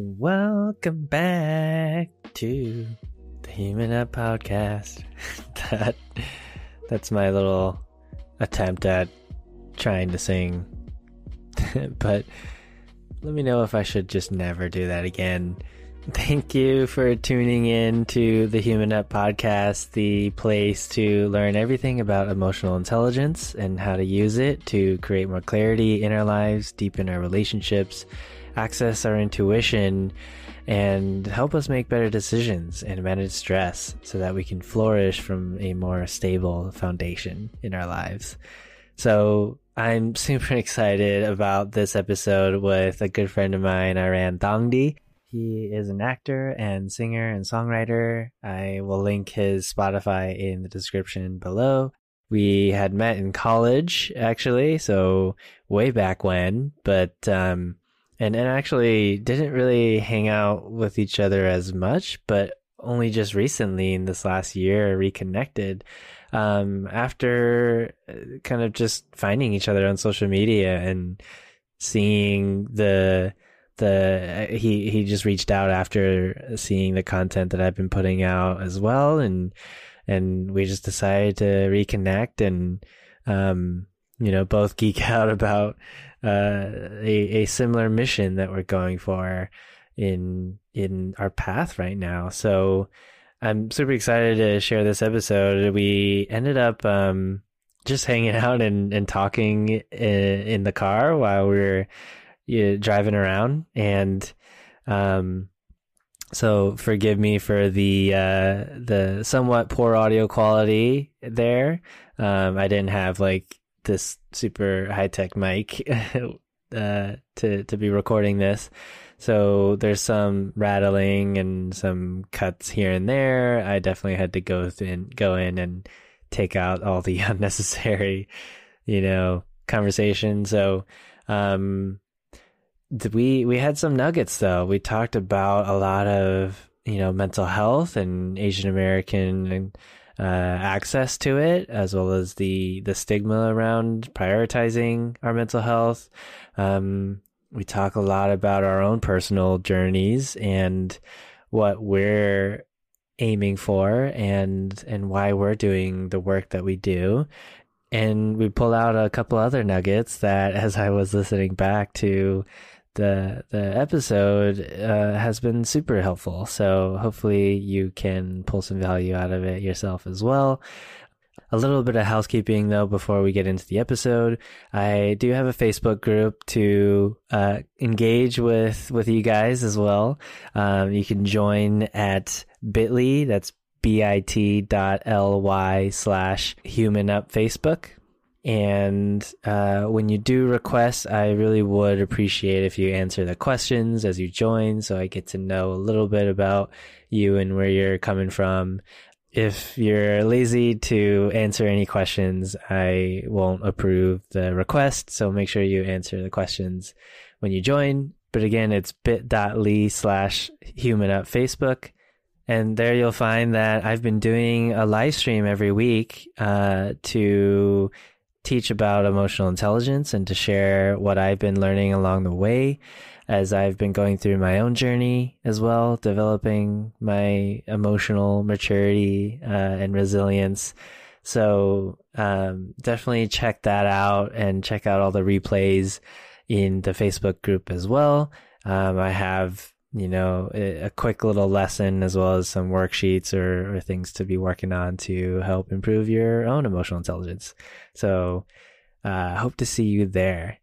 Welcome back to the Human Up Podcast. that that's my little attempt at trying to sing. but let me know if I should just never do that again. Thank you for tuning in to the Human Up Podcast, the place to learn everything about emotional intelligence and how to use it to create more clarity in our lives, deepen our relationships, access our intuition, and help us make better decisions and manage stress so that we can flourish from a more stable foundation in our lives. So I'm super excited about this episode with a good friend of mine, Iran Thongdi. He is an actor and singer and songwriter. I will link his Spotify in the description below. We had met in college, actually, so way back when, but, um, and, and actually didn't really hang out with each other as much, but only just recently in this last year reconnected um, after uh, kind of just finding each other on social media and seeing the the he he just reached out after seeing the content that I've been putting out as well. And and we just decided to reconnect and um you know both geek out about uh a a similar mission that we're going for in in our path right now. So I'm super excited to share this episode. We ended up um just hanging out and, and talking in, in the car while we were you driving around. And um so forgive me for the uh the somewhat poor audio quality there. Um i didn't have like this super high tech mic uh to to be recording this. So there's some rattling and some cuts here and there. I definitely had to go in go in and take out all the unnecessary you know conversation. So um we we had some nuggets though. We talked about a lot of you know mental health and Asian American uh, access to it, as well as the the stigma around prioritizing our mental health. Um, we talk a lot about our own personal journeys and what we're aiming for and and why we're doing the work that we do and we pull out a couple other nuggets that as i was listening back to the the episode uh, has been super helpful. So hopefully you can pull some value out of it yourself as well. A little bit of housekeeping though before we get into the episode. I do have a Facebook group to uh, engage with with you guys as well. Um, you can join at Bitly. That's bit.ly slash human up Facebook. And uh, when you do request, I really would appreciate if you answer the questions as you join so I get to know a little bit about you and where you're coming from. If you're lazy to answer any questions, I won't approve the request. So make sure you answer the questions when you join. But again, it's bit.ly slash human up Facebook. And there you'll find that I've been doing a live stream every week uh, to teach about emotional intelligence and to share what I've been learning along the way as I've been going through my own journey as well, developing my emotional maturity uh, and resilience. So um, definitely check that out and check out all the replays in the Facebook group as well. Um, I have you know, a quick little lesson as well as some worksheets or, or things to be working on to help improve your own emotional intelligence. So, uh, hope to see you there.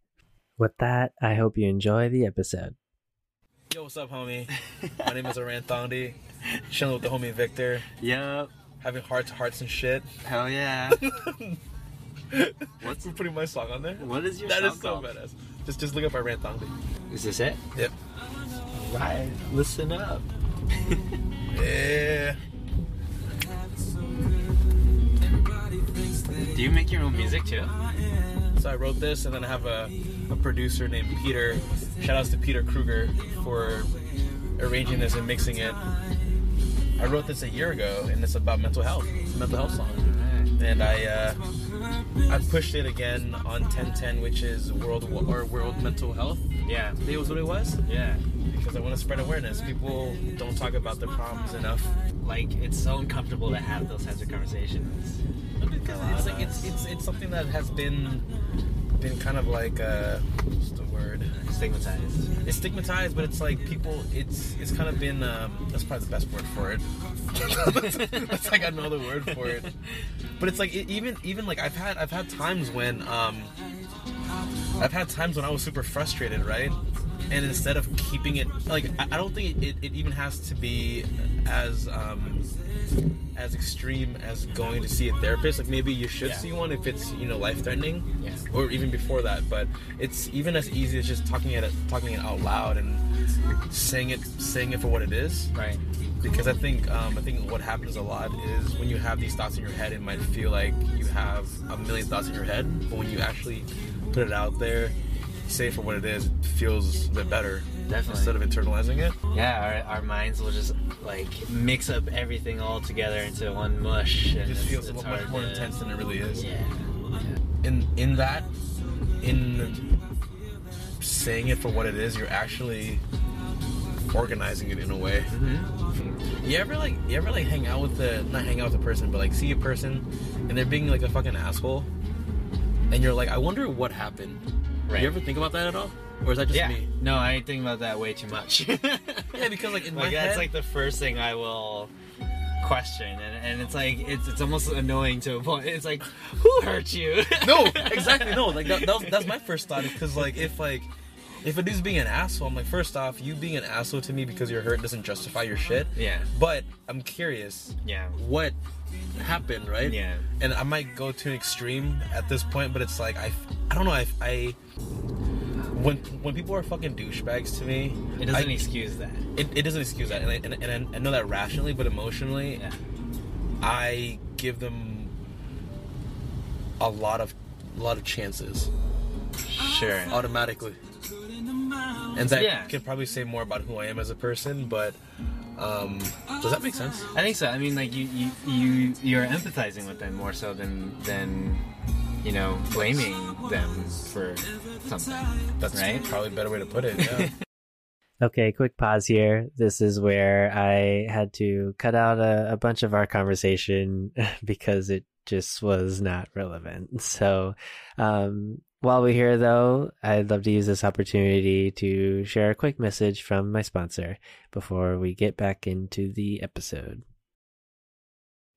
With that, I hope you enjoy the episode. Yo, what's up, homie? My name is Aran Thongdi. Chilling with the homie Victor. Yep. Having heart to hearts and shit. Hell yeah. What's We're putting my song on there? What is your That song is so called? badass. Just just look up Aran Thongdi. Is this it? Yep. Right. Listen up. Yeah. Do you make your own music too? So I wrote this, and then I have a, a producer named Peter. Shout outs to Peter Kruger for arranging this and mixing it. I wrote this a year ago, and it's about mental health. It's a mental health song. and I uh, I pushed it again on 1010, which is World or World Mental Health. Yeah. I think was what it was. Yeah. Because I want to spread awareness. People don't talk about their problems enough. Like it's so uncomfortable to have those types of conversations. Because it's like it's it's it's something that has been been kind of like uh, what's the word? Stigmatized. It's stigmatized, but it's like people. It's it's kind of been. Um, that's probably the best word for it. that's like another word for it. But it's like it, even even like I've had I've had times when um I've had times when I was super frustrated, right? And instead of keeping it like I, I don't think it, it even has to be as um as extreme as going to see a therapist. Like maybe you should Yeah. see one if it's you know life threatening, Yeah. or even before that. But it's even as easy as just talking it talking it out loud and saying it saying it for what it is. Right. Because I think um, I think what happens a lot is when you have these thoughts in your head, it might feel like you have a million thoughts in your head, but when you actually put it out there, say for what it is, it feels a bit better. Definitely. Instead of internalizing it. Yeah, our, our minds will just like mix up everything all together into one mush. It just it's- feels a it's little much more to- intense than it really is. Yeah. in in that in saying it for what it is you're actually organizing it in a way Mm-hmm. you ever like you ever like hang out with the not hang out with a person but like see a person and they're being like a fucking asshole and you're like i wonder what happened Right. you ever think about that at all or is that just Yeah. me No, I think about that way too much. yeah because like in my like that's head like the first thing I will question, and, and it's like it's it's almost annoying to a point. It's like, who hurt you? no exactly no like that, that was, that's my first thought because like if like if a dude's being an asshole i'm like first off you being an asshole to me because you're hurt doesn't justify your shit Yeah. but i'm curious Yeah. what happened right Yeah. and i might go to an extreme at this point but it's like i i don't know i i when when people are fucking douchebags to me It doesn't I- excuse that. it, it doesn't excuse that and I, and, and I know that rationally but emotionally Yeah. i give them a lot of a lot of chances Sure. automatically. And that Yeah. could probably say more about who I am as a person, but um, does that make sense? I think so. I mean, like you, you, you, you're empathizing with them more so than than you know blaming them for something. That's Right? probably a better way to put it. Yeah. Okay, quick pause here. This is where I had to cut out a, a bunch of our conversation because it just was not relevant. So, um, while we're here, though, I'd love to use this opportunity to share a quick message from my sponsor before we get back into the episode.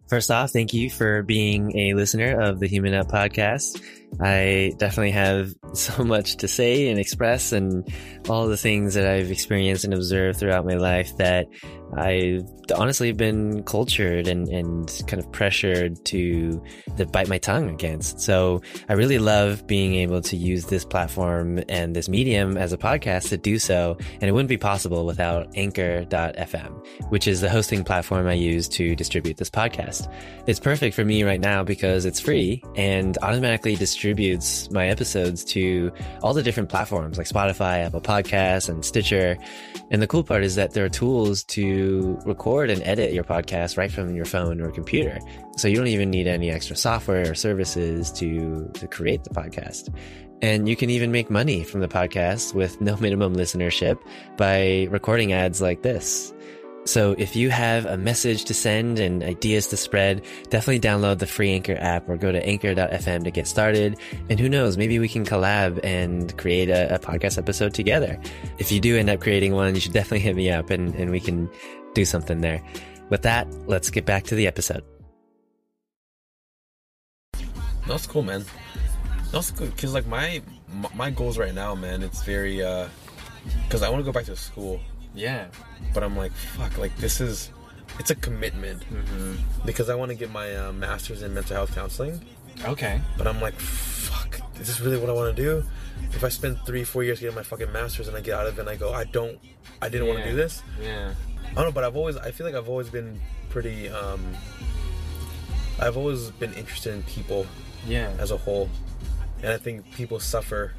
First off, thank you for being a listener of the Human Up podcast. I definitely have so much to say and express and all the things that I've experienced and observed throughout my life that I've honestly been cultured and, and kind of pressured to, to bite my tongue against. So I really love being able to use this platform and this medium as a podcast to do so. And it wouldn't be possible without anchor.fm, which is the hosting platform I use to distribute this podcast. It's perfect for me right now because it's free and automatically distributes my episodes to all the different platforms like Spotify, Apple Podcasts, and Stitcher. And the cool part is that there are tools to record and edit your podcast right from your phone or computer. So you don't even need any extra software or services to, to create the podcast. And you can even make money from the podcast with no minimum listenership by recording ads like this. So if you have a message to send and ideas to spread, definitely download the free Anchor app or go to anchor.fm to get started. And who knows, maybe we can collab and create a, a podcast episode together. If you do end up creating one, you should definitely hit me up and, and we can do something there. With that, let's get back to the episode. That's cool, man. That's good because like my my- my goals right now, man, it's very uh because I want to go back to school, Yeah. but I'm like, fuck, like this is it's a commitment Mm-hmm. because I want to get my uh, master's in mental health counseling. Okay. But I'm like, fuck, is this really what I want to do? If I spend three, four years getting my fucking master's and I get out of it and I go, I don't, I didn't want to do this. Yeah. I don't know, but I've always, I feel like I've always been pretty, um, I've always been interested in people Yeah. as a whole. And I think people suffer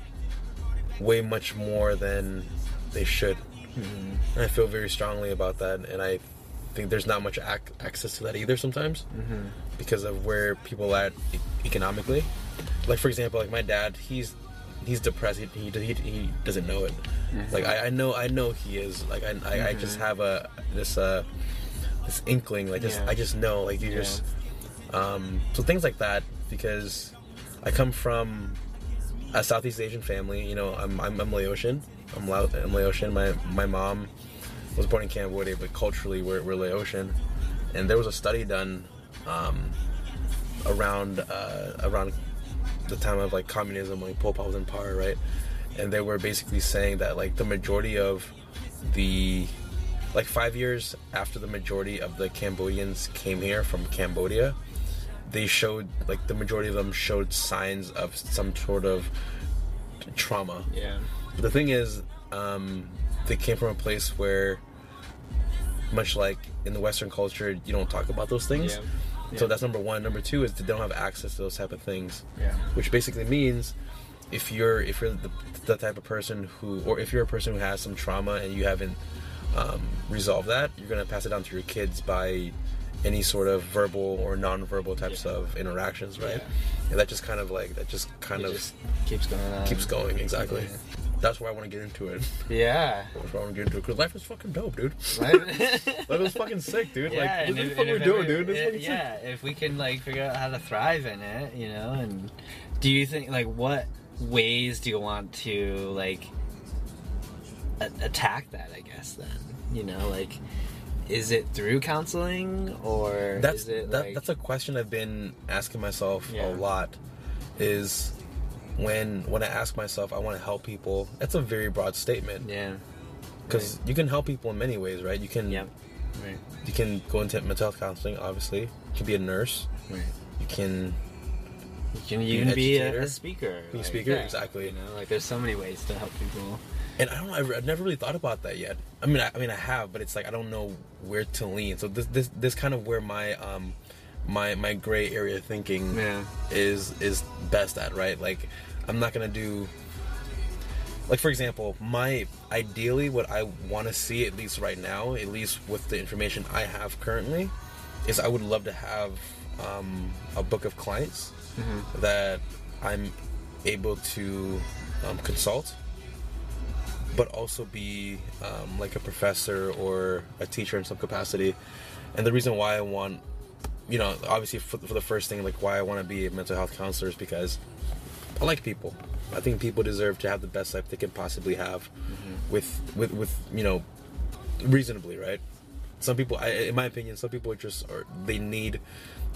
way much more than they should. Mhm. And I feel very strongly about that. And I think there's not much ac- access to that either sometimes Mhm. because of where people are at e- economically. Like for example, like my dad, he's he's depressed. He he, he, he doesn't know it. Like I, I know I know he is. Like I I, I just have a this uh this inkling. Like just Yeah. I just know. Like you Yeah. just um so things like that because I come from a Southeast Asian family. You know, I'm I'm, I'm Laotian. I'm, Lao- I'm Laotian. My my mom was born in Cambodia, but culturally we're, we're Laotian. And there was a study done um, around uh, around the time of like communism, when Pol Pot was in power, right? And they were basically saying that like the majority of the like five years after the majority of the Cambodians came here from Cambodia, they showed like the majority of them showed signs of some sort of trauma. Yeah. But the thing is, um, they came from a place where, much like in the Western culture, you don't talk about those things. Yeah. So that's number one. Number two is they don't have access to those type of things, Yeah. which basically means if you're if you're the, the type of person who, or if you're a person who has some trauma and you haven't um, resolved that, you're gonna pass it down to your kids by any sort of verbal or non-verbal types Yeah. of interactions, right? Yeah. And that just kind of like that just kind It of just keeps going on. keeps going exactly. Yeah. That's why I want to get into it. Yeah. That's why I want to get into it because life is fucking dope, dude. Life is fucking sick, dude. Yeah, like, and what if- the fuck we if doing, dude? It- fucking sick. if we can like figure out how to thrive in it, you know, and do you think like what ways do you want to like a- attack that? I guess then, you know, like is it through counseling or That's is it that, like that's a question I've been asking myself Yeah. a lot. Is when when I ask myself I want to help people. That's a very broad statement yeah, because you can help people in many ways, right? You can yeah, right, you can go into mental health counseling. Obviously, you can be a nurse. right. You can You can an even be a, a speaker. Be a like, speaker, yeah, exactly. You know, like there's so many ways to help people. And I don't. I've, I've never really thought about that yet. I mean, I, I mean, I have, but it's like I don't know where to lean. So this, this, this kind of where my, um, my, my gray area thinking Yeah. is is best at. Right? Like, I'm not gonna do. Like for example, my ideally what I want to see at least right now, at least with the information I have currently, is I would love to have um, a book of clients that I'm able to um, consult but also be um, like a professor or a teacher in some capacity. And the reason why I want, you know, obviously for, for the first thing, like why I want to be a mental health counselor is because I like people. I think people deserve to have the best life they can possibly have, with with with you know, reasonably, right? Some people, I, in my opinion, some people just are they need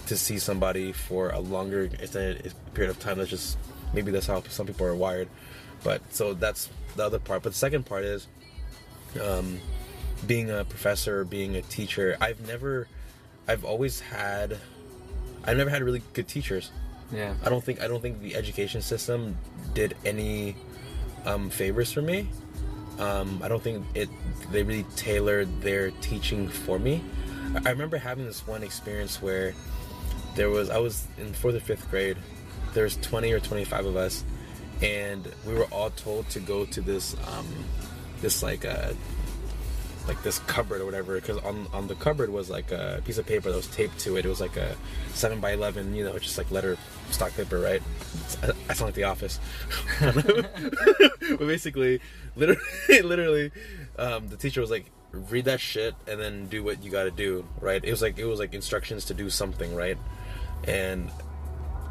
to see somebody for a longer extended period of time. That's just maybe that's how some people are wired. But so that's the other part. But the second part is um, being a professor, being a teacher. I've never, I've always had, I've never had really good teachers. Yeah. I don't think I don't think the education system did any um, favors for me. Um, I don't think it they really tailored their teaching for me. I remember having this one experience where there was I was in fourth or fifth grade. There was twenty or twenty five of us, and we were all told to go to this um, this like uh, like this cupboard or whatever because on on the cupboard was like a piece of paper that was taped to it. It was like a seven by eleven, you know, just like letter stock paper, right? I, sound like The Office, but basically, literally, literally, um, the teacher was like, read that shit and then do what you got to do, right? It was like it was like instructions to do something, right? And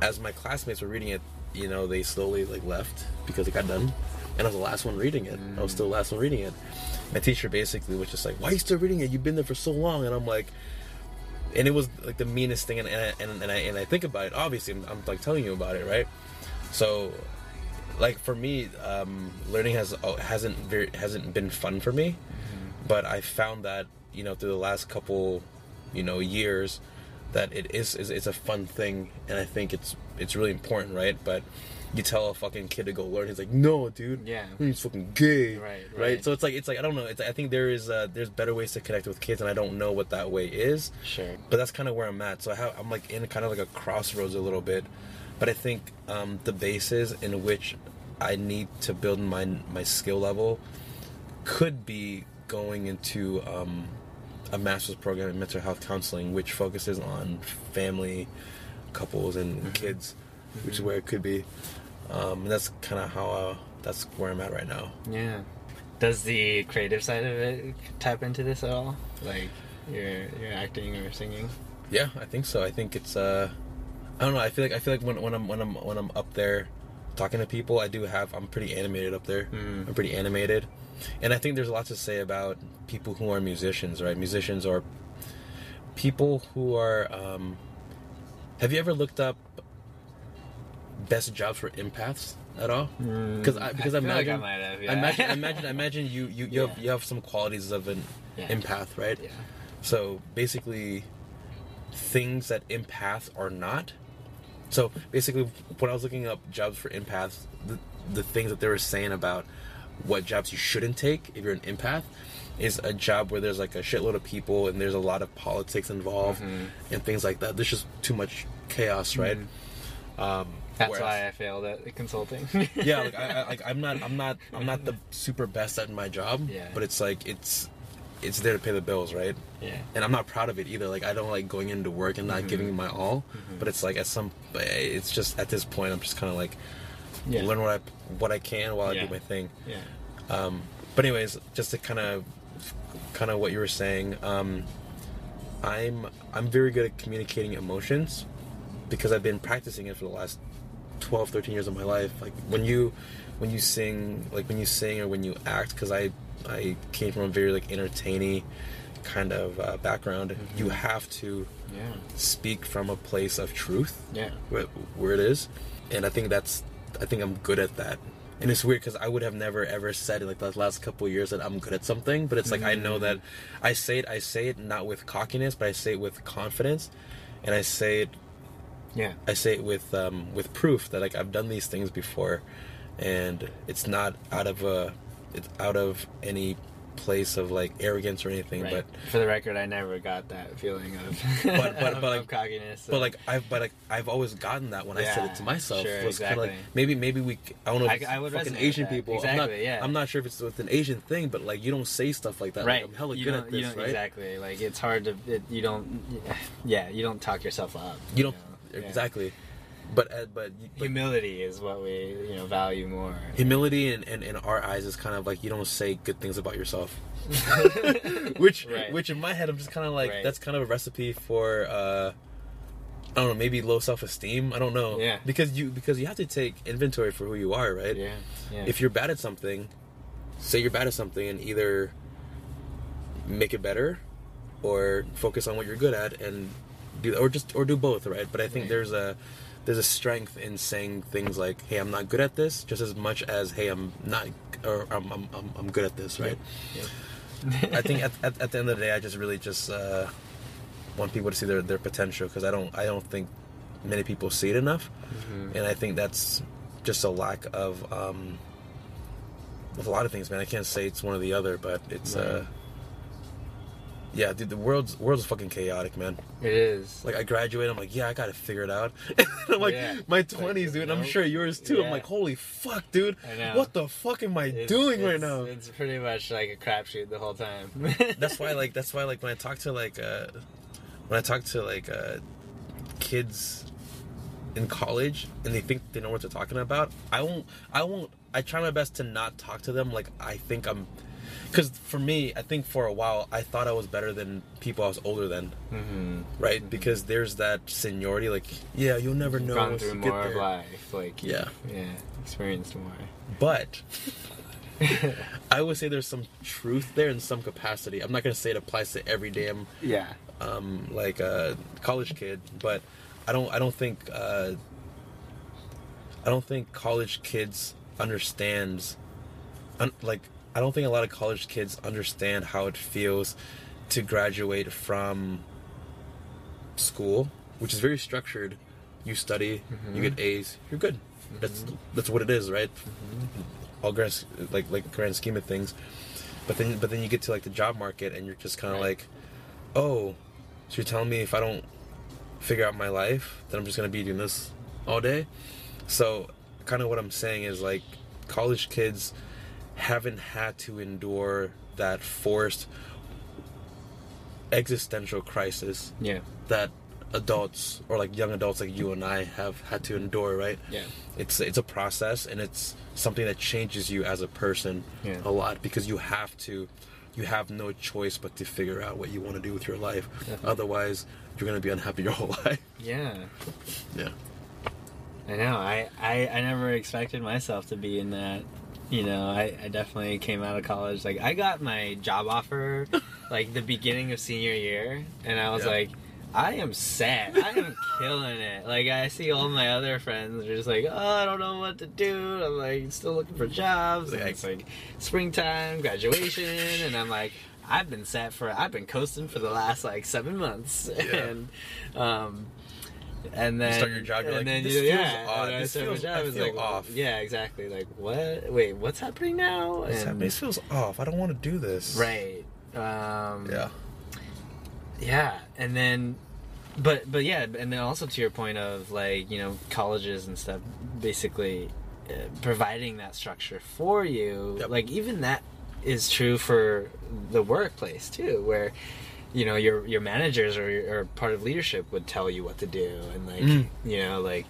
as my classmates were reading it, you know, they slowly like left because it got done, and I was the last one reading it. I was still the last one reading it. My teacher basically was just like, "Why are you still reading it? You've been there for so long." And I'm like, and it was like the meanest thing. And and, I- and, I and I think about it. Obviously, I'm, I'm like telling you about it, right? So, like for me, um, learning has oh, hasn't very hasn't been fun for me, but I found that you know through the last couple, you know, years, that it is, is it's a fun thing, and I think it's it's really important, right? But you tell a fucking kid to go learn, he's like, no, dude, Yeah. he's fucking gay, Right, right? right. So it's like it's like I don't know. It's, I think there is uh, there's better ways to connect with kids, and I don't know what that way is Sure. but that's kind of where I'm at. So I have, I'm like in kind of like a crossroads a little bit. But I think um, the bases in which I need to build my my skill level could be going into um, a master's program in mental health counseling, which focuses on family, couples, and kids, which is where it could be. Um, and that's kind of how uh, that's where I'm at right now. Yeah. Does the creative side of it tap into this at all? Like your your acting or singing? Yeah, I think so. I think it's uh I don't know, I feel like I feel like when, when I'm when I'm when I'm up there talking to people, I do have I'm pretty animated up there. Mm. I'm pretty animated. And I think there's a lot to say about people who are musicians, right? Musicians are people who are um have you ever looked up best jobs for empaths at all? Because I because I, like imagine I might have, I yeah. imagine I imagine I imagine you you, you have you have some qualities of an Yeah. empath, right? Yeah. So basically, things that empaths are not. So basically, when I was looking up jobs for empaths, the, the things that they were saying about what jobs you shouldn't take if you're an empath is a job where there's like a shitload of people and there's a lot of politics involved Mm-hmm. and things like that. There's just too much chaos, right? Um, That's whereas- why I failed at consulting. yeah, like, I, I, like I'm not, I'm not, I'm not the super best at my job. Yeah. But it's like it's, it's there to pay the bills, right? yeah. And I'm not proud of it either. Like I don't like going into work and not Mm-hmm. giving my all. But it's like at some, it's just at this point I'm just kind of like Yeah. learn what I what I can while I do my thing. Yeah. Um, but anyways, just to kind of, kind of what you were saying. Um, I'm I'm very good at communicating emotions because I've been practicing it for the last 12, 13 years of my life. Like when you when you sing, like when you sing or when you act, because I I came from a very like entertaining kind of uh, background. You have to Yeah. speak from a place of truth Yeah. where, where it is and i think that's i think i'm good at that and it's weird because i would have never ever said in like the last couple years that i'm good at something but it's like i know that i say it i say it not with cockiness but i say it with confidence and i say it Yeah. i say it with um with proof that like i've done these things before and it's not out of a it's out of any place of like arrogance or anything Right. but for the record, I never got that feeling of But- but- of, but, like- cockiness. But like I've but like I've always gotten that when I said it to myself. sure, it was kind of like exactly. maybe maybe we I don't know I- I would fucking Asian people. I'm not Exactly, yeah. I'm not sure if it's with an Asian thing, but like you don't say stuff like that. right, Like, I'm hella you good at this, right? exactly like it's hard to it, you don't yeah you don't talk yourself up. You don't know? Yeah. exactly. But uh, but, but Humility is what we you know value more. humility in, in, in our eyes is kind of like you don't say good things about yourself. which Right. which in my head I'm just kind of like Right. that's kind of a recipe for uh I don't know maybe low self esteem I don't know Yeah. because you because you have to take inventory for who you are right Yeah, yeah. if you're bad at something, say you're bad at something and either make it better or focus on what you're good at and do or just or do both, right? But I think Right. there's a there's a strength in saying things like, "Hey, I'm not good at this," just as much as, "Hey, I'm not or I'm I'm I'm, I'm good at this," right? I think at, at, at the end of the day, I just really just uh, want people to see their, their potential because I don't I don't think many people see it enough, Mm-hmm. and I think that's just a lack of um, of a lot of things, man. I can't say it's one or the other, but it's uh, Right. Yeah, dude. The world's world's fucking chaotic, man. it is. Like I graduate, I'm like, yeah, I gotta figure it out. and I'm like, Yeah. my twenties, dude. and I'm sure yours too. Yeah. I'm like, holy fuck, dude. I know. What the fuck am I It's- doing right now? It's pretty much like a crapshoot the whole time. that's why like that's why like when I talk to like uh when I talk to like uh kids in college and they think they know what they're talking about, I won't I won't I try my best to not talk to them like I think I'm because for me, I think for a while I thought I was better than people I was older than, mm-hmm. right? Because there's that seniority, like yeah, you'll never know Gone through more of life, like Yeah. yeah, experienced more. But I would say there's some truth there in some capacity. I'm not gonna say it applies to every damn Yeah, um, like a college kid, but I don't I don't think uh, I don't think college kids understands un- like I don't think a lot of college kids understand how it feels to graduate from school, which is very structured. You study, you get mm-hmm. A's, you're good. Mm-hmm. That's that's what it is, right? Mm-hmm. All grand like like grand scheme of things. But then but then you get to like the job market and you're just kind of Right. like, oh, so you're telling me if I don't figure out my life, then I'm just gonna be doing this all day. So kind of what I'm saying is like college kids haven't had to endure that forced existential crisis yeah, that adults or like young adults like you and I have had to endure, right? Yeah. It's it's a process and it's something that changes you as a person Yeah. a lot because you have to you have no choice but to figure out what you want to do with your life. Definitely. Otherwise, you're going to be unhappy your whole life. Yeah. Yeah. I know. I, I, I never expected myself to be in that. You know, I, I definitely came out of college. Like, I got my job offer, like, the beginning of senior year, and I was Yeah. like, I am set. I am killing it. Like, I see all my other friends are just like, oh, I don't know what to do. I'm like, still looking for jobs. And it's like springtime, graduation, and I'm like, I've been set for, I've been coasting for the last, like, seven months. Yeah. And, um, and then start your job, you're and like, then "This you, feels yeah, odd. and I This feels- job, I feel like, off." Yeah, exactly. Like, what? Wait, what's happening now? What's And- happening? This feels off. I don't want to do this. Right. Um, Yeah. Yeah, and then, but but yeah, and then also to your point of like you know colleges and stuff, basically uh, providing that structure for you. Yep. Like even that is true for the workplace too, where you know your your managers or, or part of leadership would tell you what to do, and like Mm. you know like.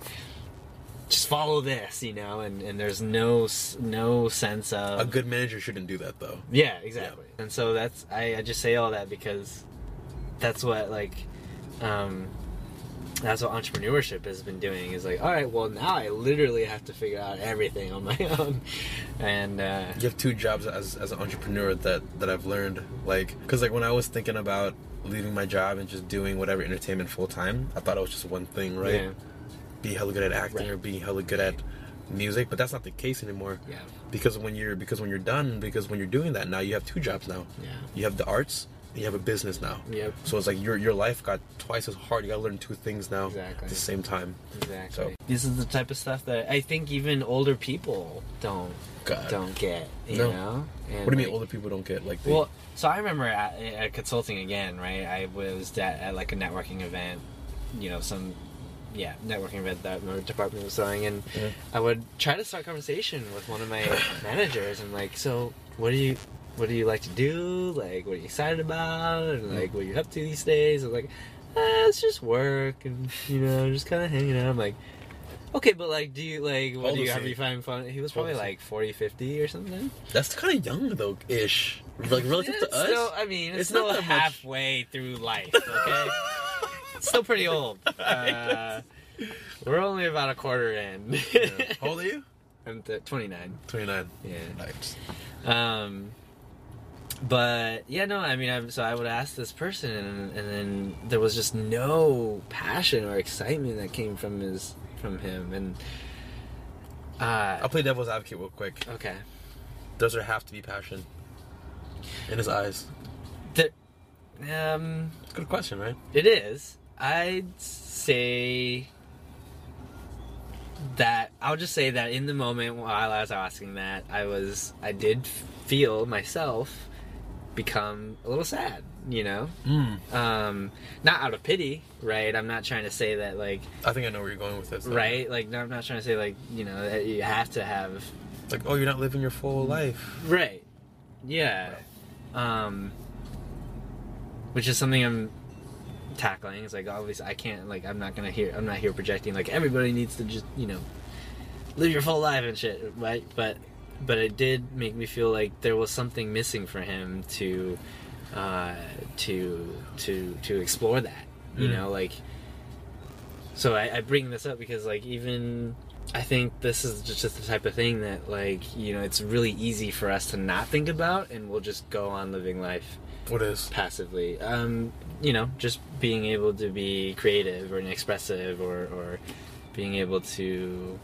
Just follow this, you know, and, and there's no no sense of A good manager shouldn't do that though. yeah, exactly. And so that's I, I just say all that because that's what like um that's what entrepreneurship has been doing is like all right well now i literally have to figure out everything on my own and uh You have two jobs as, as an entrepreneur that, that I've learned. Like, because like when I was thinking about leaving my job and just doing whatever entertainment full time, I thought it was just one thing, right? yeah Be hella good at acting Right. or being hella good at music, but that's not the case anymore. yeah Because when you're because when you're done, because when you're doing that now, you have two jobs now. yeah You have the arts, and you have a business now. Yep. So it's like your your life got twice as hard. You got to learn two things now Exactly. at the same time. exactly So- this is the type of stuff that i think even older people don't God. don't get you No. know and What do you mean older people don't get like? The, Well, so I remember at, at consulting again, right? I was at, at like a networking event, you know, some yeah networking event that my department was throwing, and Yeah. I would try to start conversation with one of my managers, and like, so what do you what do you like to do? Like, what are you excited about? And like, what are you up to these days? I was like, eh, it's just work, and you know, just kind of hanging out. I'm like. Okay, but like, do you like? What do you have you find fun? He was probably like 40, 50 or something. that's kind of young though, ish. Like relative to us. Still, I mean, it's, it's still not that much. halfway through life. Okay, it's still pretty old. Uh, we're only about a quarter in. Yeah. How old are you? I'm th- 29. Twenty nine. Yeah. Nice. Um, but yeah, no, I mean, I, so I would ask this person, and, and then there was just no passion or excitement that came from his from him, and uh, I'll play devil's advocate real quick. okay, Does there have to be passion in his eyes? there, um. It's a good question, right? It is. I'd say that I'll just say that in the moment while I was asking that, I was I did feel myself become a little sad, you know? Mm. Um not out of pity, right? I'm not trying to say that like I think I know where you're going with this. though. right? Like no, I'm not trying to say like, you know, that you have to have Like, oh, you're not living your full life. Right. Yeah. Um which is something I'm tackling. It's like obviously I can't like I'm not gonna hear I'm not here projecting like everybody needs to just, you know, live your full life and shit, right? But but it did make me feel like there was something missing for him to uh to to to explore that. You Mm. know, like so I, I bring this up because like even I think this is just, the type of thing that like you know it's really easy for us to not think about and we'll just go on living life What is? passively. Um, you know, just being able to be creative or expressive or, or being able to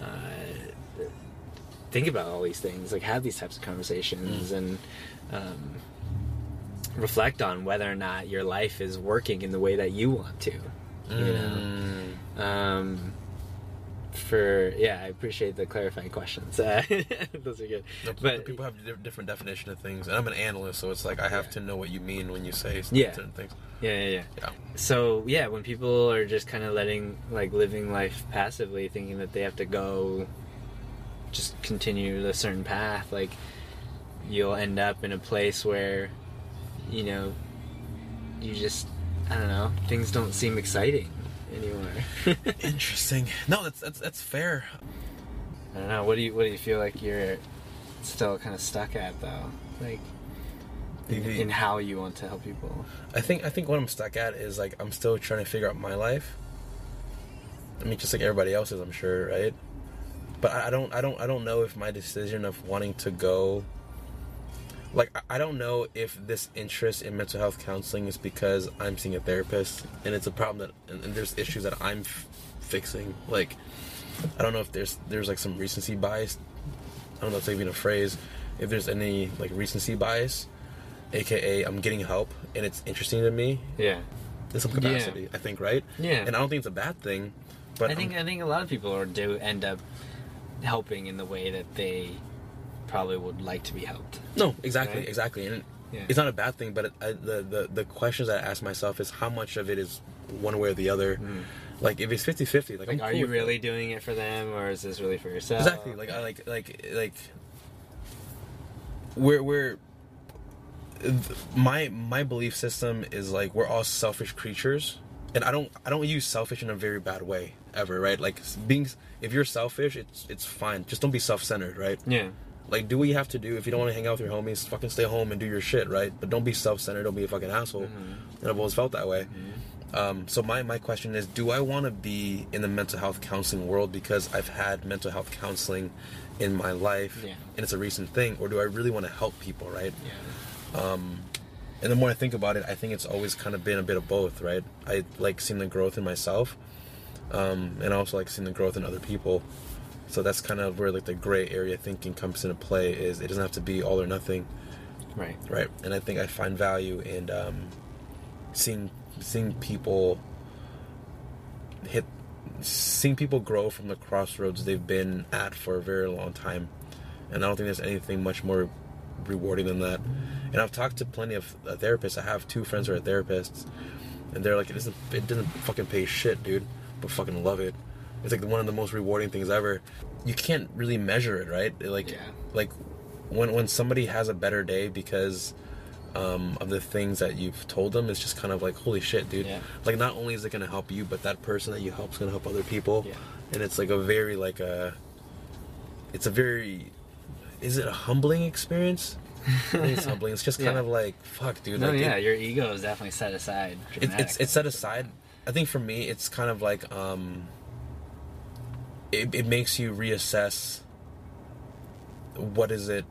uh, think about all these things, like have these types of conversations and um, reflect on whether or not your life is working in the way that you want to. You know? Mm. Um, for yeah, I appreciate the clarifying questions. Uh, those are good. No, But- people have different definition of things, and I'm an analyst, so it's like I have Yeah. to know what you mean when you say Yeah. certain things. Yeah, yeah, yeah. Yeah. So yeah, when people are just kind of letting like living life passively, thinking that they have to go, just continue a certain path, like you'll end up in a place where, you know, you just I don't know, things don't seem exciting anymore. Interesting. No, that's that's that's fair. I don't know. What do you what do you feel like you're still kind of stuck at though? Like in, in how you want to help people. I think I think what I'm stuck at is like I'm still trying to figure out my life. I mean, just like everybody else's, I'm sure, right? But I don't I don't I don't know if my decision of wanting to go. Like I- don't know if this interest in mental health counseling is because I'm seeing a therapist and it's a problem that and, and there's issues that I'm f- fixing. Like I don't know if there's there's like some recency bias. I don't know if that's even a phrase. If there's any like recency bias, aka I'm getting help and it's interesting to me Yeah. in some capacity. I think, right? Yeah. And I don't think it's a bad thing. But I think I think a lot of people are, do end up helping in the way that they probably would like to be helped. no, exactly, Right? exactly, and Yeah. it's not a bad thing. But it, I, the the the questions I ask myself is how much of it is one way or the other. Hmm. Like if it's 50-50, like. Like, are you really that. doing it for them, or is this really for yourself? exactly like I like like like we're we're my my belief system is like we're all selfish creatures and i don't i don't use selfish in a very bad way ever right? Like being if you're selfish it's it's fine. Just don't be self-centered right? Yeah. like do what you have to do. If you don't want to hang out with your homies fucking stay home and do your shit right? But don't be self-centered. Don't be a fucking asshole. Mm-hmm. And i've always felt that way. Mm-hmm. Um, so my, my question is do i want to be in the mental health counseling world because i've had mental health counseling in my life Yeah. and it's a recent thing or do i really want to help people right? Yeah. Um, and the more I think about it, I think it's always kind of been a bit of both, right? I like seeing the growth in myself, um, and I also like seeing the growth in other people. So that's kind of where like the gray area thinking comes into play. Is it doesn't have to be all or nothing, Right. right? And I think I find value in um, seeing seeing people hit, seeing people grow from the crossroads they've been at for a very long time, and I don't think there's anything much more rewarding than that. And I've talked to plenty of uh, therapists. I have two friends who are therapists, and they're like, it doesn't, it doesn't fucking pay shit, dude, but fucking love it. It's like one of the most rewarding things ever. You can't really measure it, right? Like, Yeah. like when when somebody has a better day because um, of the things that you've told them, it's just kind of like, holy shit, dude. Yeah. Like, not only is it gonna help you, but that person that you help is gonna help other people, Yeah. and it's like a very like a, it's a very, is it a humbling experience? It's humbling. It's just kind Yeah. of like, fuck, dude. No, like, yeah, it- your ego is definitely set aside. it, it's it's set aside. I think for me, it's kind of like um, it, it makes you reassess what is it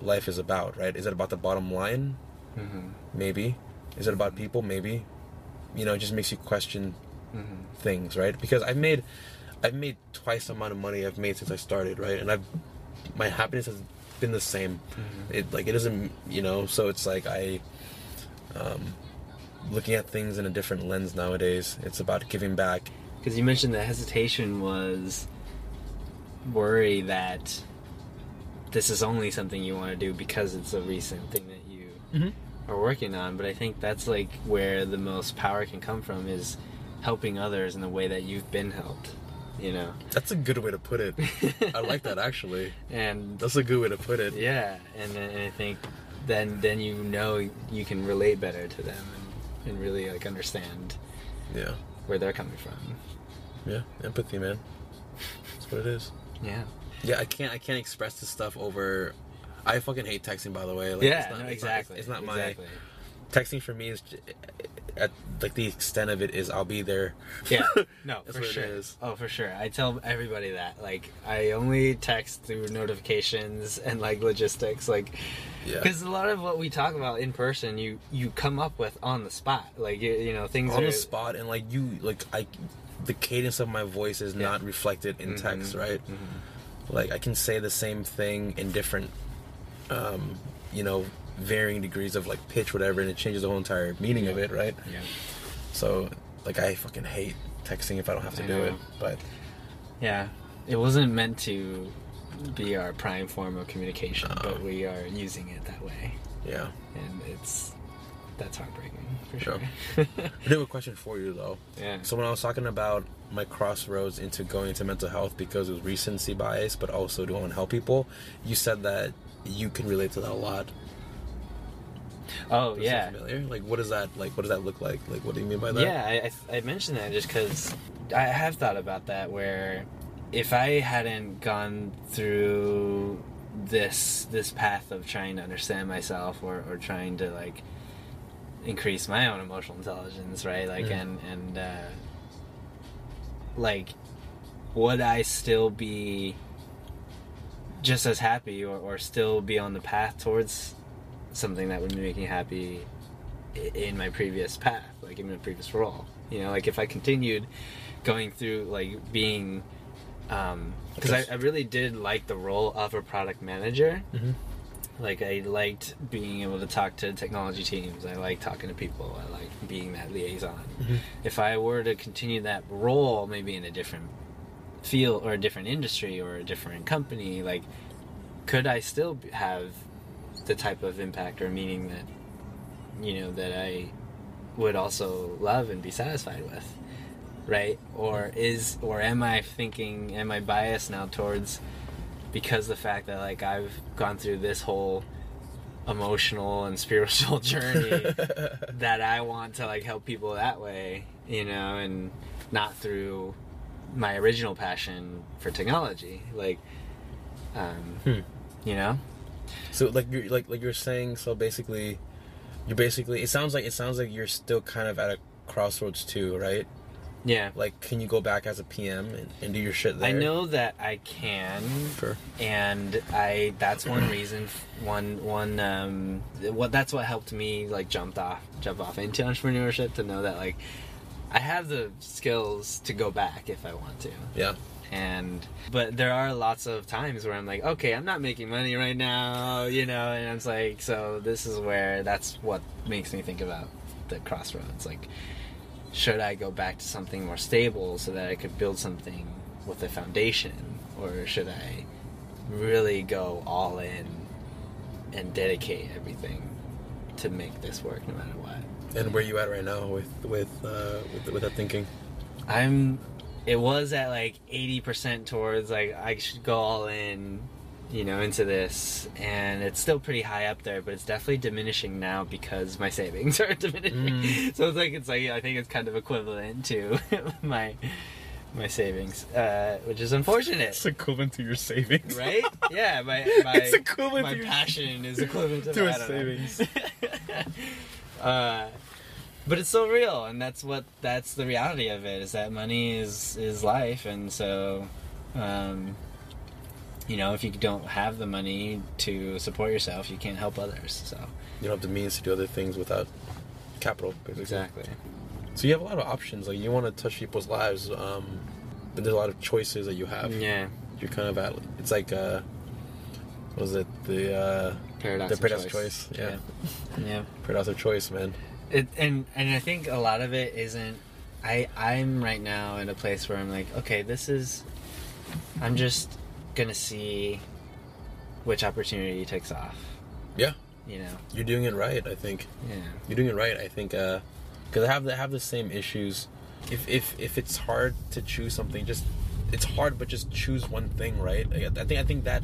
life is about, right? Is it about the bottom line? Mhm. Maybe. Is it about people? Maybe. You know, it just makes you question things, right? Because I've made, I've made twice the amount of money I've made since I started, right? And I've, my happiness has been the same. It like it doesn't, you know. So it's like I, um, looking at things in a different lens nowadays. It's about giving back. Because you mentioned the hesitation was worry that this is only something you want to do because it's a recent thing that you Mm-hmm. are working on. But I think that's like where the most power can come from is helping others in the way that you've been helped. You know, That's a good way to put it. I like that actually. and That's a good way to put it. yeah, and, and I think then then you know you can relate better to them and, really like understand Yeah. where they're coming from. Yeah. Empathy, man. That's what it is. Yeah. Yeah, I can't. I can't express this stuff over. I fucking hate texting, by the way. Like, yeah, it's not, no, it's not- exactly. it's not my exactly. texting for me is at like the extent of it is I'll be there. Yeah, no, for sure. is. Oh, for sure. I tell everybody that. Like, I only text through notifications and like logistics, like, Yeah. because a lot of what we talk about in person, you you come up with on the spot. Like, you, you know, things on are the spot and like you like I, the cadence of my voice is Yeah. not reflected in text, Mhm, right? Like I can say the same thing in different, um, you know, varying degrees of like pitch, whatever, and it changes the whole entire meaning of it, right? Yeah. So like I fucking hate texting if I don't have to I do know. it, but Yeah. It wasn't meant to be our prime form of communication, No. but we are using it that way, yeah. and it's that's heartbreaking for Sure. sure. I do have a question for you though. yeah. So when I was talking about my crossroads into going into mental health because it was recency bias, but also do want to help people, you said that you can relate to that a lot. Oh Does yeah, familiar? Like, what does that like? What does that look like? Like, what do you mean by that? Yeah, I, I, mentioned that just because I have thought about that. Where if I hadn't gone through this this path of trying to understand myself or, or trying to like increase my own emotional intelligence, right? Like Mhm. and and uh, like would I still be just as happy or, or still be on the path towards something that would make me happy in my previous path, like in my previous role. You know, like if I continued going through like being, because I, I really did like the role of a product manager. Mhm. Like I liked being able to talk to technology teams. I like talking to people. I like being that liaison. Mhm. If I were to continue that role, maybe in a different field or a different industry or a different company, like could I still have the type of impact or meaning that you know that I would also love and be satisfied with, right? Or is or am I thinking? Am I biased now towards because the fact that like I've gone through this whole emotional and spiritual journey that I want to like help people that way, you know, and not through my original passion for technology, like, um, Hmm. you know, So like you're like like you're saying. So basically, you're basically. It sounds like it sounds like you're still kind of at a crossroads too, right? yeah. Like, can you go back as a PM and, and do your shit there? I know that I can, Sure. and I that's one reason, one one um, what that's what helped me like jumped off jump off into entrepreneurship to know that like I have the skills to go back if I want to. Yeah. And but there are lots of times where I'm like, okay, I'm not making money right now, you know, and it's like, so this is where that's what makes me think about the crossroads. Like, should I go back to something more stable so that I could build something with a foundation, or should I really go all in and dedicate everything to make this work no matter what? And where you at right now with with uh, with, with that thinking? I'm. It was at like eighty percent towards like I should go all in, you know, into this, and it's still pretty high up there, but it's definitely diminishing now because my savings are diminishing. Mm. So it's like it's like I think it's kind of equivalent to my my savings, uh, which is unfortunate. It's equivalent to your savings, Right? Yeah, my my, It's equivalent my to your- passion is equivalent to, to I savings. uh, but it's so real, and that's what that's the reality of it is that money is is life, and so, um, you know, if you don't have the money to support yourself, you can't help others. So You don't have the means to do other things without capital, basically. exactly, So you have a lot of options. Like you want to touch people's lives, um, but there's a lot of choices that you have. yeah, You're kind of at. It's like uh, what was it the uh, paradox. the of paradox choice. choice? Yeah, yeah. yeah. paradox of choice, man. It, and and I think a lot of it isn't. I I'm right now in a place where I'm like, okay, this is. I'm just gonna see which opportunity takes off. Yeah, You know. you're doing it right. I think Yeah. you're doing it right. I think Uh, because I have the have the same issues. If if if it's hard to choose something, just it's hard, but just choose one thing, right? Like, I think I think that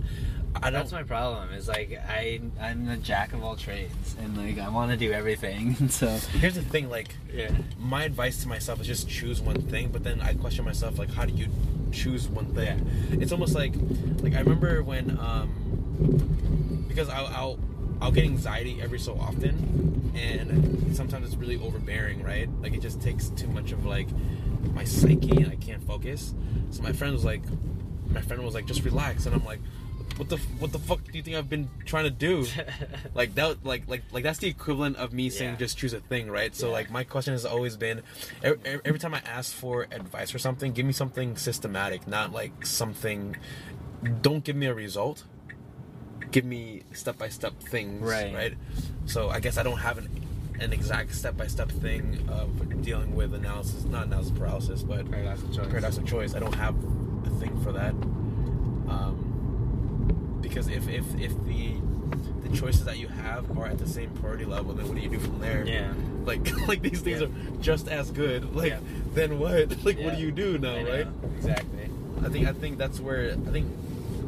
I don't. That's my problem. Is like I I'm the jack of all trades, and like I want to do everything. so Here's the thing, like yeah. my advice to myself is just choose one thing but then i question myself like how do you choose one thing it's almost like like i remember when um because I'll, I'll i'll get anxiety every so often and sometimes it's really overbearing right like it just takes too much of like my psyche and i can't focus so my friend was like my friend was like just relax and i'm like what the what the fuck do you think i've been trying to do like that like like like that's the equivalent of me saying Yeah. just choose a thing right so Yeah. like my question has always been every, every time i ask for advice or something give me something systematic not like something don't give me a result give me step-by-step things Right. right so i guess i don't have an an exact step-by-step thing of dealing with analysis not analysis paralysis but Paradox of choice. paradox of choice i don't have a thing for that um, because if if if the the choices that you have are at the same priority level then what do you do from there Yeah. like like these things Yeah. are just as good like Yeah. then what like Yeah. what do you do now right Exactly. i think i think that's where i think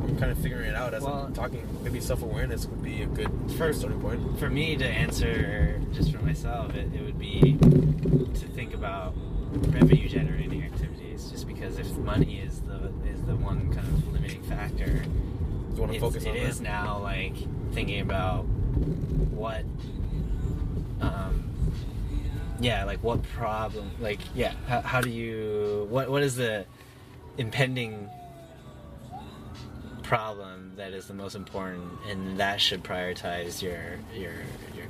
I'm kind of figuring it out as Well- I'm talking. Maybe self awareness would be a good First- starting point. For me to answer just for myself, it, it would be to think about revenue generating activities. Just because if money is the is the one kind of limiting factor, You want to focus on is that? now like thinking about what um yeah like what problem like yeah how, how do you what what is the impending problem that is the most important and that should prioritize your your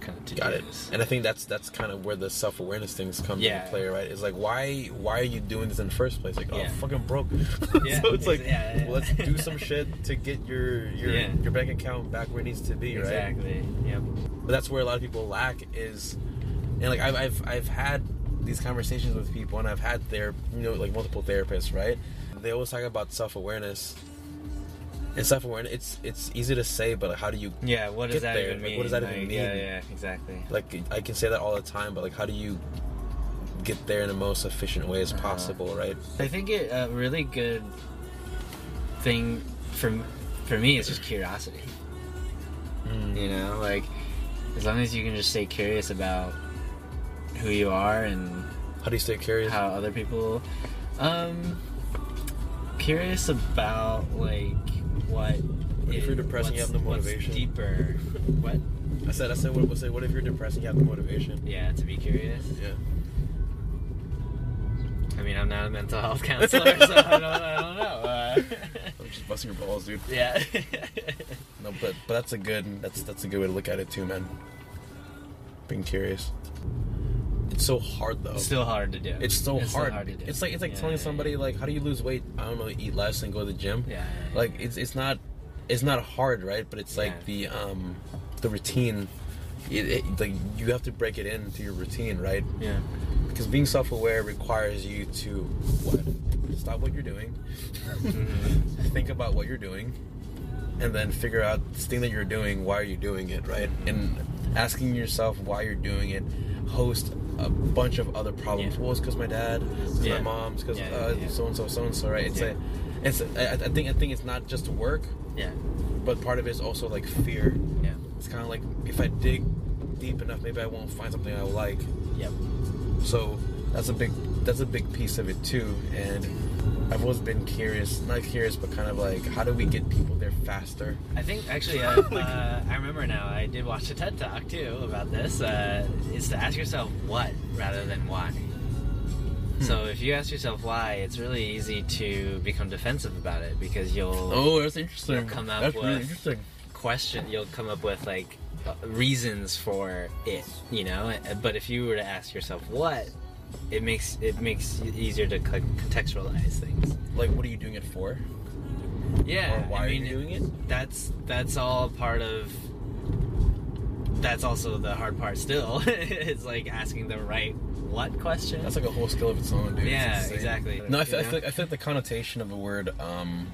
kind of Got it. to-dos. And I think that's that's kind of where the self awareness things come Yeah. into play, right? It's like why why are you doing this in the first place? Like, oh, Yeah. I'm fucking broke. Yeah, so it's like, yeah, well, let's do some shit to get your your your bank account back where it needs to be, right? exactly yep But that's where a lot of people lack is, and like I've I've I've had these conversations with people, and I've had their you know like multiple therapists, right? They always talk about self awareness. And self awareness, it's it's easy to say, but like, how do you yeah what does Get that there, even like, mean what does that even mean? yeah yeah exactly like I can say that all the time, but like how do you get there in the most efficient way as Uh-huh. possible, right? I think it, a really good thing for for me is just curiosity. You know, like as long as you can just stay curious about who you are and How do you stay curious? how other people, um, curious about like what. If you're depressed and you have no motivation? deeper. What? I said, I said, what, what, what if you're depressed and you have the motivation? Yeah, to be curious. Yeah. I mean, I'm not a mental health counselor, so I don't, I don't know. Uh, I'm just busting your balls, dude. yeah. No, but but that's a good that's that's a good way to look at it too, man. Being curious. It's so hard though. It's still hard to do. It's so still hard. to do. It's like it's like Yeah, telling yeah, somebody yeah. like, how do you lose weight? I don't know, eat less and go to the gym. Yeah. Like it's it's not it's not hard, right? But it's like the um the routine. It, it, like you have to break it into your routine, right? yeah, Because being self-aware requires you to what? Stop what you're doing, Mhm. think about what you're doing, and then figure out this thing that you're doing. Why are you doing it, right? And asking yourself why you're doing it. Host a bunch of other problems. Yeah. Well, it's because my dad, it's Yeah. my mom's, because Yeah, uh, so and so, so and so, right? It's Yeah. a, it's. A, I, I think I think it's not just work, yeah, but part of it is also like fear. yeah. It's kind of like if I dig deep enough, maybe I won't find something I like. Yep. So that's a big that's a big piece of it too. And I've always been curious, not curious, but kind of like how do we get people there faster? I think actually, uh, uh, I remember now. I did watch a TED talk too about this. Uh, is to ask yourself what rather than why. So if you ask yourself why, it's really easy to become defensive about it because you'll Oh, that's interesting. You'll come up that's really with- interesting. question. You'll come up with like uh, reasons for it, you know. But if you were to ask yourself what, it makes it makes it easier to contextualize things. Like, what are you doing it for? Yeah, Or why I mean, are you doing it? That's that's all part of. That's also the hard part. Still, it's like asking the right what question. That's like a whole skill of its own, dude. Yeah, exactly. No, I feel, I, feel like, I feel like the connotation of the word um,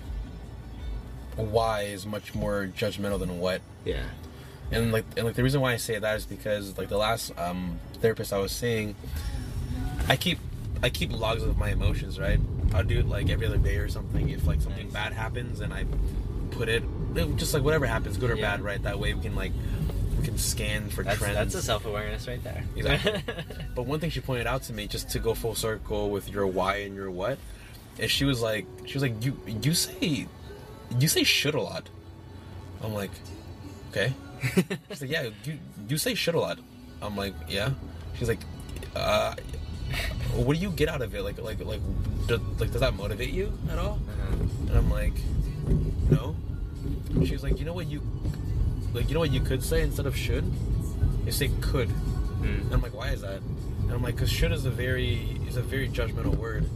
why is much more judgmental than what. yeah, and like and like the reason why I say that is because like the last um therapist I was seeing, I keep I keep logs of my emotions, right? I'll do it like every other day or something. If like something Nice. bad happens, and I put it just like whatever happens, good or Yeah. bad, right? That way we can like we can scan for that's trends. that's a self awareness right there. Exactly. But one thing she pointed out to me, just to go full circle with your why and your what, is she was like, she was like, you you say, you say shit a lot. I'm like, okay. She's like, yeah, you you say shit a lot. I'm like, yeah. She's like, uh, what do you get out of it? Like like like, do, like does that motivate you at all? Uh-huh. And I'm like, no. She's like, you know what you, like you know what you could say instead of should, you say could. Mm. And I'm like, why is that? And I'm like, because should is a very is a very judgmental word.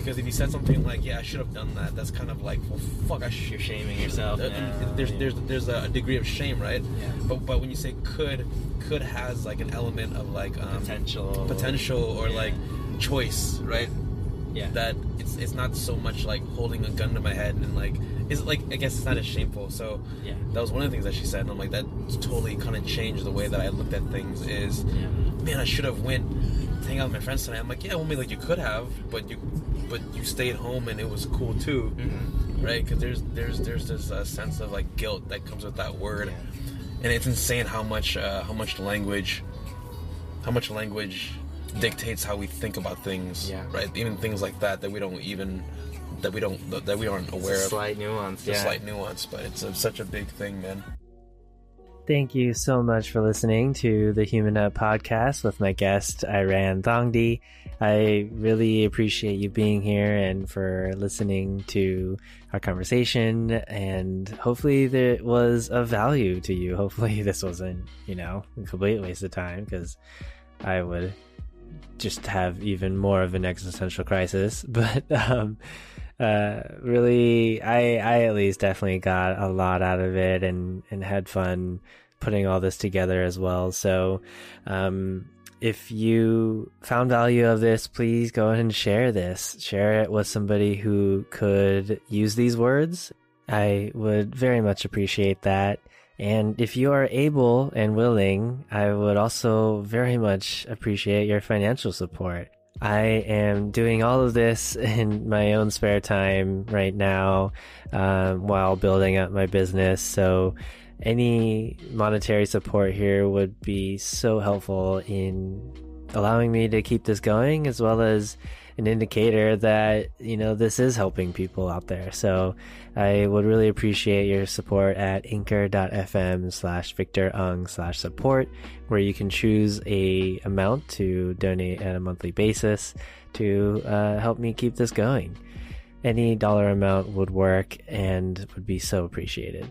Because if you said something like, yeah, I should have done that, that's kind of like, well, fuck, I should. You're shaming yourself. Uh, now. There's there's there's a degree of shame, right? Yeah. But but when you say could, could has like an element of like um, potential, potential or Yeah. like choice, right? yeah, That it's it's not so much like holding a gun to my head and like is like I guess it's not as shameful. So yeah, that was one of the things that she said, and I'm like that totally kind of changed the way that I looked at things. Is yeah. man, I should have went hang out with my friends tonight. I'm like, yeah, well, maybe like you could have, but you, but you stayed home and it was cool too. Mhm. right? Because there's there's there's this uh, sense of like guilt that comes with that word, and it's insane how much uh, how much language, how much language dictates how we think about things, Yeah. right? Even things like that that we don't even that we don't that we aren't aware of. slight nuance. Yeah. slight nuance, but it's a, such a big thing, man. Thank you so much for listening to the Human Up podcast with my guest, Iran Thongdi. I really appreciate you being here and for listening to our conversation. And hopefully, that was of value to you. Hopefully, this wasn't, you know, a complete waste of time because I would just have even more of an existential crisis. But, um, uh, really, I, I at least definitely got a lot out of it and, and had fun putting all this together as well. So, um, if you found value of this, please go ahead and share this. Share it with somebody who could use these words. I would very much appreciate that. And if you are able and willing, I would also very much appreciate your financial support. I am doing all of this in my own spare time right now um, while building up my business. So, any monetary support here would be so helpful in allowing me to keep this going as well as an indicator that you know this is helping people out there. So i would really appreciate your support at anchor.fm slash victor ung slash support where you can choose a amount to donate at a monthly basis to uh, help me keep this going. Any dollar amount would work and would be so appreciated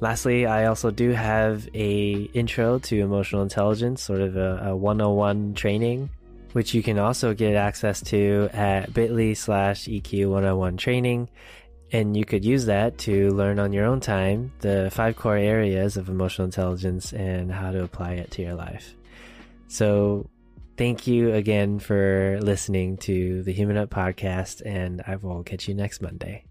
Lastly, I also do have a intro to emotional intelligence, sort of a, a 101 training, which you can also get access to at bit.ly slash EQ 101 training. And you could use that to learn on your own time the five core areas of emotional intelligence and how to apply it to your life. So thank you again for listening to the Human Up podcast, and I will catch you next Monday.